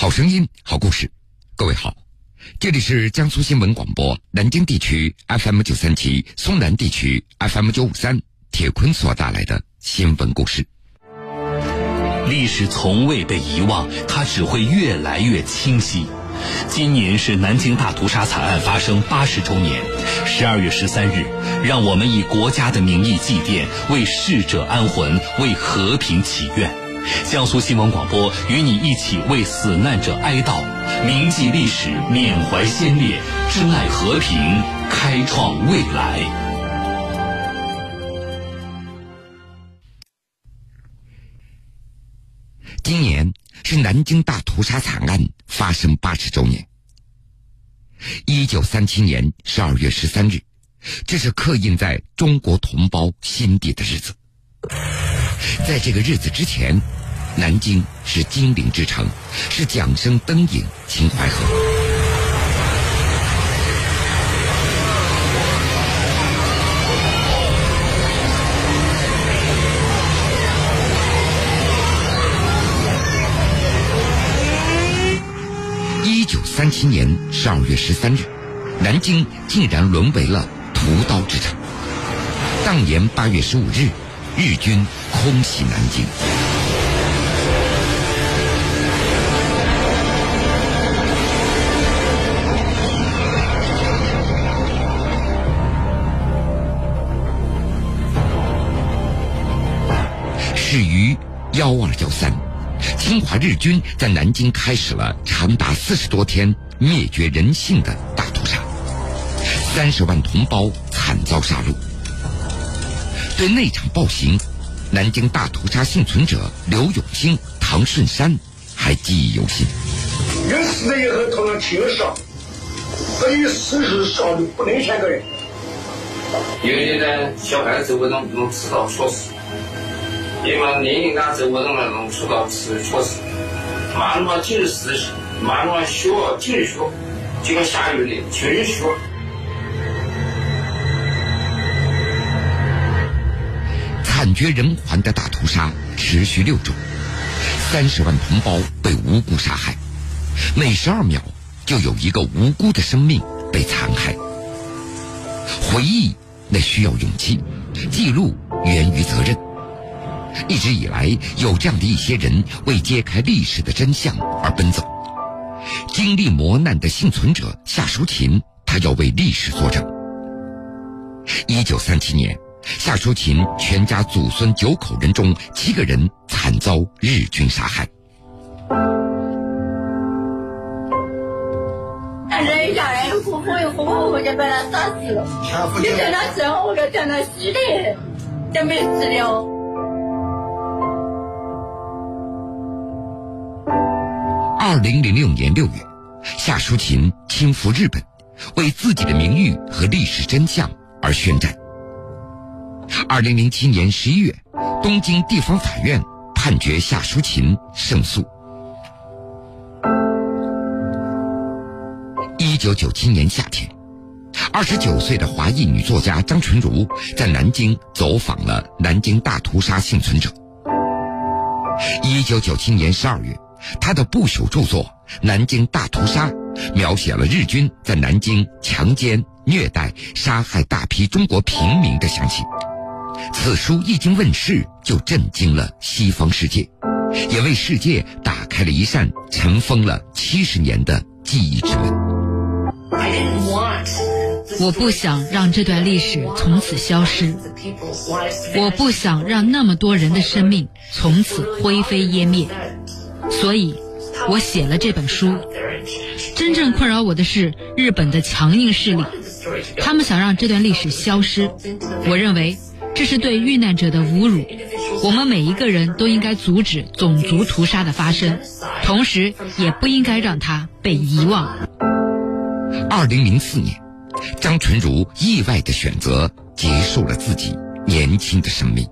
好声音，好故事。各位好，这里是江苏新闻广播南京地区 FM 九三七、松南地区 FM 九五三。铁坤所带来的新闻故事。历史从未被遗忘，它只会越来越清晰。今年是南京大屠杀惨案发生八十周年，十二月十三日，让我们以国家的名义祭奠，为逝者安魂，为和平祈愿。江苏新闻广播与你一起为死难者哀悼，铭记历史，缅怀先烈，珍爱和平，开创未来。今年是南京大屠杀惨案发生八十周年。一九三七年十二月十三日，这是刻印在中国同胞心底的日子。在这个日子之前，南京是金陵之城，是桨声灯影秦淮河。三七年十二月十三日，南京竟然沦为了屠刀之城。当年八月十五日，日军空袭南京。始于幺二幺三。侵华日军在南京开始了长达四十多天灭绝人性的大屠杀，三十万同胞惨遭杀戮。对那场暴行，南京大屠杀幸存者刘永清、唐顺山还记忆犹新。人死了以后，同样轻伤，等于死是少的不能像个人。因为呢，小孩子为什么不能知道错事？因为年龄大，走不动了，能吃到是措施。慢慢进入实习，慢慢学进学，就跟下雨的进学。惨绝人寰的大屠杀持续六周，三十万同胞被无辜杀害，每十二秒就有一个无辜的生命被残害。回忆那需要勇气，记录源于责任。一直以来，有这样的一些人为揭开历史的真相而奔走。经历磨难的幸存者夏淑琴，她要为历史作证。一九三七年，夏淑琴全家祖孙九口人中七个人惨遭日军杀害。人一家人活活活活就把他杀死了，你死的，都没死了。二零零六年六月，夏淑琴亲赴日本，为自己的名誉和历史真相而宣战。二零零七年十一月，东京地方法院判决夏淑琴胜诉。一九九七年夏天，二十九岁的华裔女作家张纯如在南京走访了南京大屠杀幸存者。一九九七年十二月。她的不朽著作《南京大屠杀》描写了日军在南京强奸、虐待、杀害大批中国平民的详情。此书一经问世，就震惊了西方世界，也为世界打开了一扇尘封了七十年的记忆之门。我不想让这段历史从此消失，我不想让那么多人的生命从此灰飞烟灭。所以，我写了这本书。真正困扰我的是日本的强硬势力，他们想让这段历史消失。我认为这是对遇难者的侮辱。我们每一个人都应该阻止种族屠杀的发生，同时也不应该让它被遗忘。二零零四年，张纯如意外的选择结束了自己年轻的生命。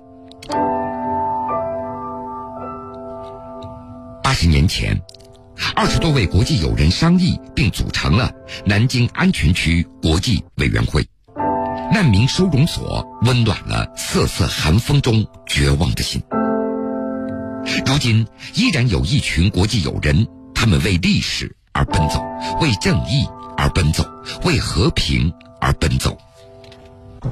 八十年前，二十多位国际友人商议并组成了南京安全区国际委员会，难民收容所温暖了瑟瑟寒风中绝望的心。如今，依然有一群国际友人，他们为历史而奔走，为正义而奔走，为和平而奔走。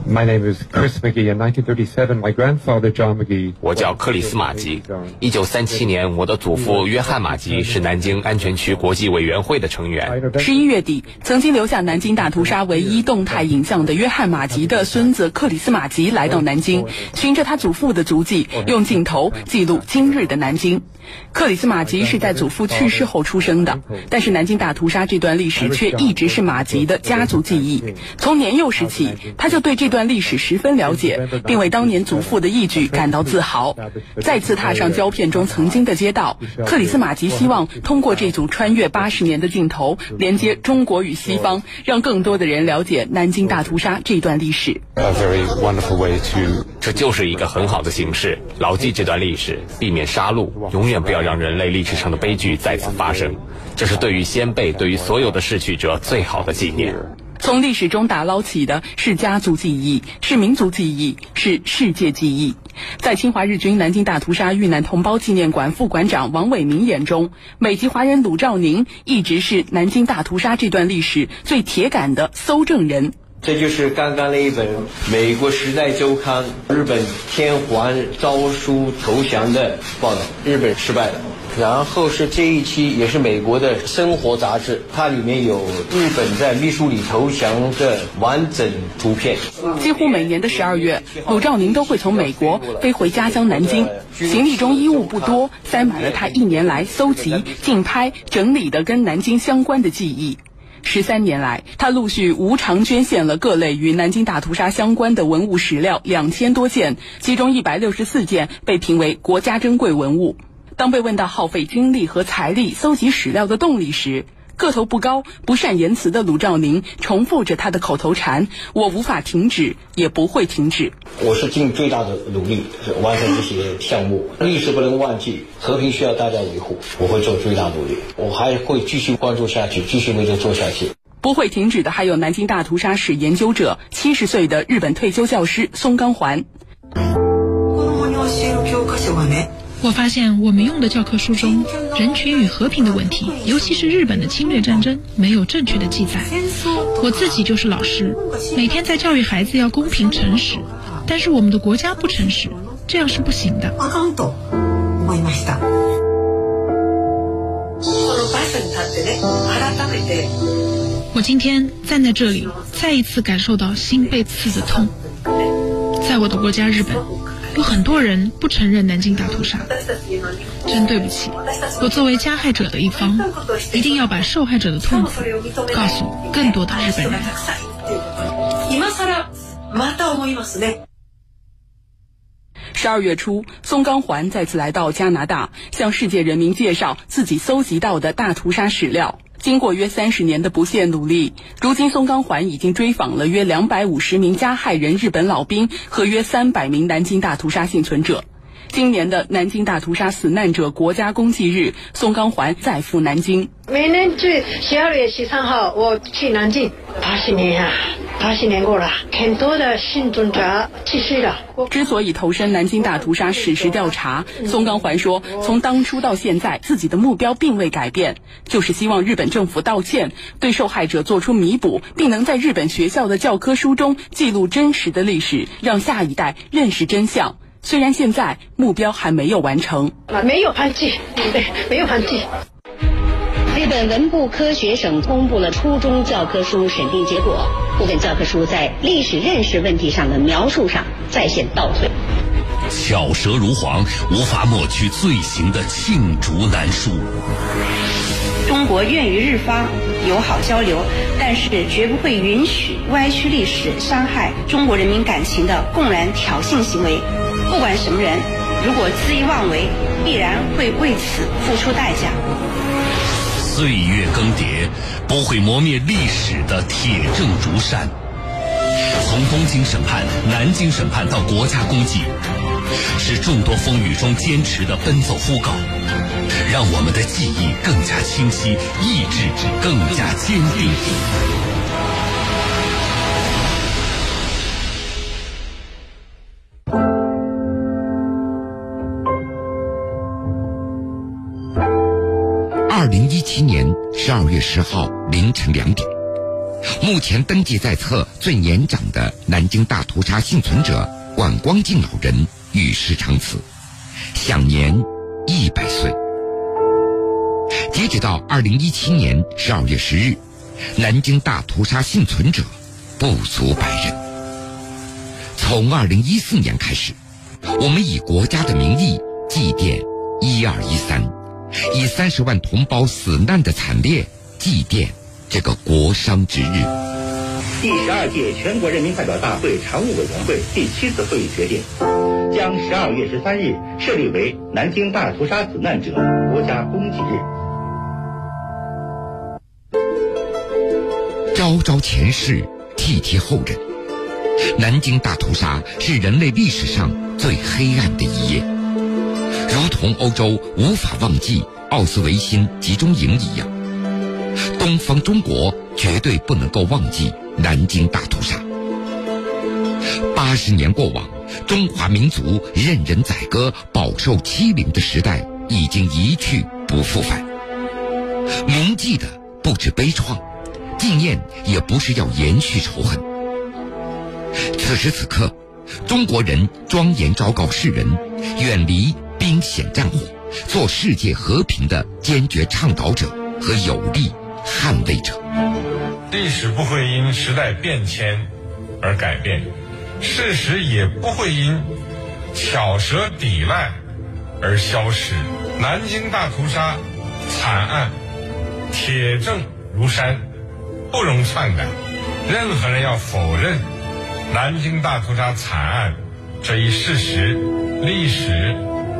My name is Chris McGee. In 1937, my grandfather John McGee. 我叫克里斯马吉。一九三七年，我的祖父约翰马吉是南京安全区国际委员会的成员。十一月底，曾经留下南京大屠杀唯一动态影像的约翰马吉的孙子克里斯马吉来到南京，循着他祖父的足迹，用镜头记录今日的南京。克里斯马吉是在祖父去世后出生的，但是南京大屠杀这段历史却一直是马吉的家族记忆。从年幼时起，他就对这段历史十分了解，并为当年祖父的义举感到自豪。再次踏上胶片中曾经的街道，克里斯马吉希望通过这组穿越八十年的镜头，连接中国与西方，让更多的人了解南京大屠杀这段历史。这就是一个很好的形式，牢记这段历史，避免杀戮，永远远不要让人类历史上的悲剧再次发生。这是对于先辈，对于所有的逝去者最好的纪念。从历史中打捞起的是家族记忆，是民族记忆，是世界记忆。在侵华日军南京大屠杀遇难同胞纪念馆副馆长王伟民眼中，美籍华人鲁兆宁一直是南京大屠杀这段历史最铁杆的搜证人。这就是刚刚那一本《美国时代周刊》日本天皇诏书投降的报道，日本失败了。然后是这一期也是美国的生活杂志，它里面有日本在密书里投降的完整图片。几乎每年的十二月，鲁兆宁都会从美国飞回家乡南京，行李中衣物不多，塞满了他一年来搜集、竞拍、整理的跟南京相关的记忆。十三年来，他陆续无偿捐献了各类与南京大屠杀相关的文物史料两千多件，其中一百六十四件被评为国家珍贵文物。当被问到耗费精力和财力搜集史料的动力时，个头不高、不善言辞的鲁兆宁重复着他的口头禅：“我无法停止，也不会停止。”我是尽最大的努力完成这些项目。历史不能忘记，和平需要大家维护。我会做最大努力，我还会继续关注下去，继续为这做下去。不会停止的还有南京大屠杀史研究者、七十岁的日本退休教师松冈环。我发现我们用的教科书中人权与和平的问题，尤其是日本的侵略战争，没有正确的记载。我自己就是老师，每天在教育孩子要公平诚实，但是我们的国家不诚实，这样是不行的。我今天站在这里，再一次感受到心被刺的痛。在我的国家日本。有很多人不承认南京大屠杀，真对不起。我作为加害者的一方，一定要把受害者的痛苦告诉更多的日本人。十二月初，松冈环再次来到加拿大，向世界人民介绍自己搜集到的大屠杀史料。经过约三十年的不懈努力，如今松冈环已经追访了约两百五十名加害人日本老兵和约三百名南京大屠杀幸存者。今年的南京大屠杀死难者国家公祭日，宋钢环再赴南京。每年去十二月十三号，我去南京。八十年啊，八十年过了，很多的幸存者去世了。之所以投身南京大屠杀史实调查，宋钢环说，从当初到现在，自己的目标并未改变，就是希望日本政府道歉，对受害者做出弥补，并能在日本学校的教科书中记录真实的历史，让下一代认识真相。虽然现在目标还没有完成，没有放弃，对，没有放弃。日本文部科学省公布了初中教科书审定结果，部分教科书在历史认识问题上的描述上再现倒退。巧舌如簧，无法抹去罪行的罄竹难书。中国愿与日方友好交流，但是绝不会允许歪曲历史、伤害中国人民感情的公然挑衅行为。不管什么人，如果恣意妄为，必然会为此付出代价。岁月更迭，不会磨灭历史的铁证如山。从东京审判、南京审判到国家公祭，是众多风雨中坚持的奔走呼告，让我们的记忆更加清晰，意志更加坚定。二零一七年十二月十号凌晨两点，目前登记在册最年长的南京大屠杀幸存者管光敬老人与世长辞，享年一百岁。截止到二零一七年十二月十日，南京大屠杀幸存者不足百人。从二零一四年开始，我们以国家的名义祭奠一二一三，以三十万同胞死难的惨烈祭奠这个国殇之日。第十二届全国人民代表大会常务委员会第七次会议决定，将十二月十三日设立为南京大屠杀死难者国家公祭日。昭昭前世，替替后人。南京大屠杀是人类历史上最黑暗的一页，如同欧洲无法忘记奥斯维辛集中营一样，东方中国绝对不能够忘记南京大屠杀。八十年过往，中华民族任人宰割、饱受欺凌的时代已经一去不复返。铭记的不止悲怆。纪念也不是要延续仇恨。此时此刻，中国人庄严昭告世人：远离兵险战火，做世界和平的坚决倡导者和有力捍卫者。历史不会因时代变迁而改变，事实也不会因巧舌抵赖而消失。南京大屠杀惨案，铁证如山。不容篡改，任何人要否认南京大屠杀惨案这一事实，历史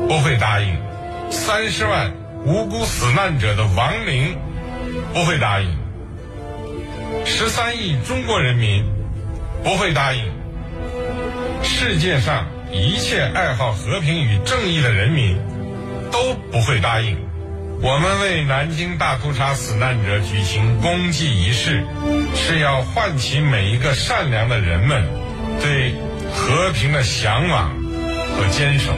不会答应；三十万无辜死难者的亡灵不会答应；十三亿中国人民不会答应；世界上一切爱好和平与正义的人民都不会答应。我们为南京大屠杀死难者举行公祭仪式，是要唤起每一个善良的人们对和平的向往和坚守，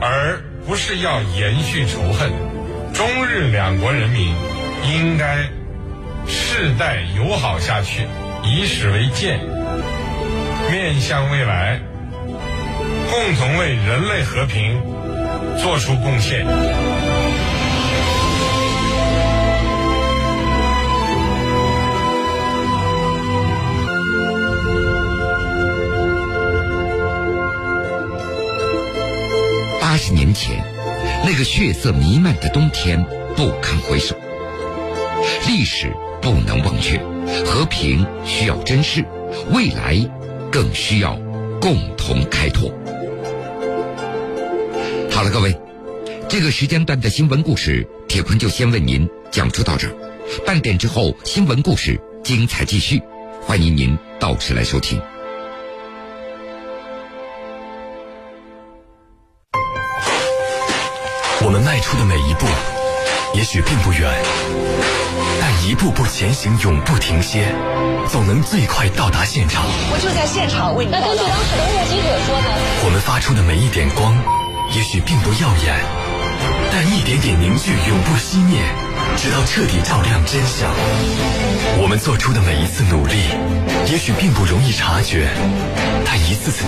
而不是要延续仇恨。中日两国人民应该世代友好下去，以史为鉴，面向未来，共同为人类和平做出贡献。二十年前，那个血色弥漫的冬天不堪回首。历史不能忘却，和平需要珍视，未来更需要共同开拓。好了，各位，这个时间段的新闻故事，铁坤就先为您讲述到这儿。半点之后，新闻故事精彩继续，欢迎您到时来收听。我们迈出的每一步，也许并不远，但一步步前行，永不停歇，总能最快到达现场。我就在现场为你。那根据当时的目击者说呢？我们发出的每一点光，也许并不耀眼，但一点点凝聚，永不熄灭，直到彻底照亮真相。我们做出的每一次努力，也许并不容易察觉，但一次次。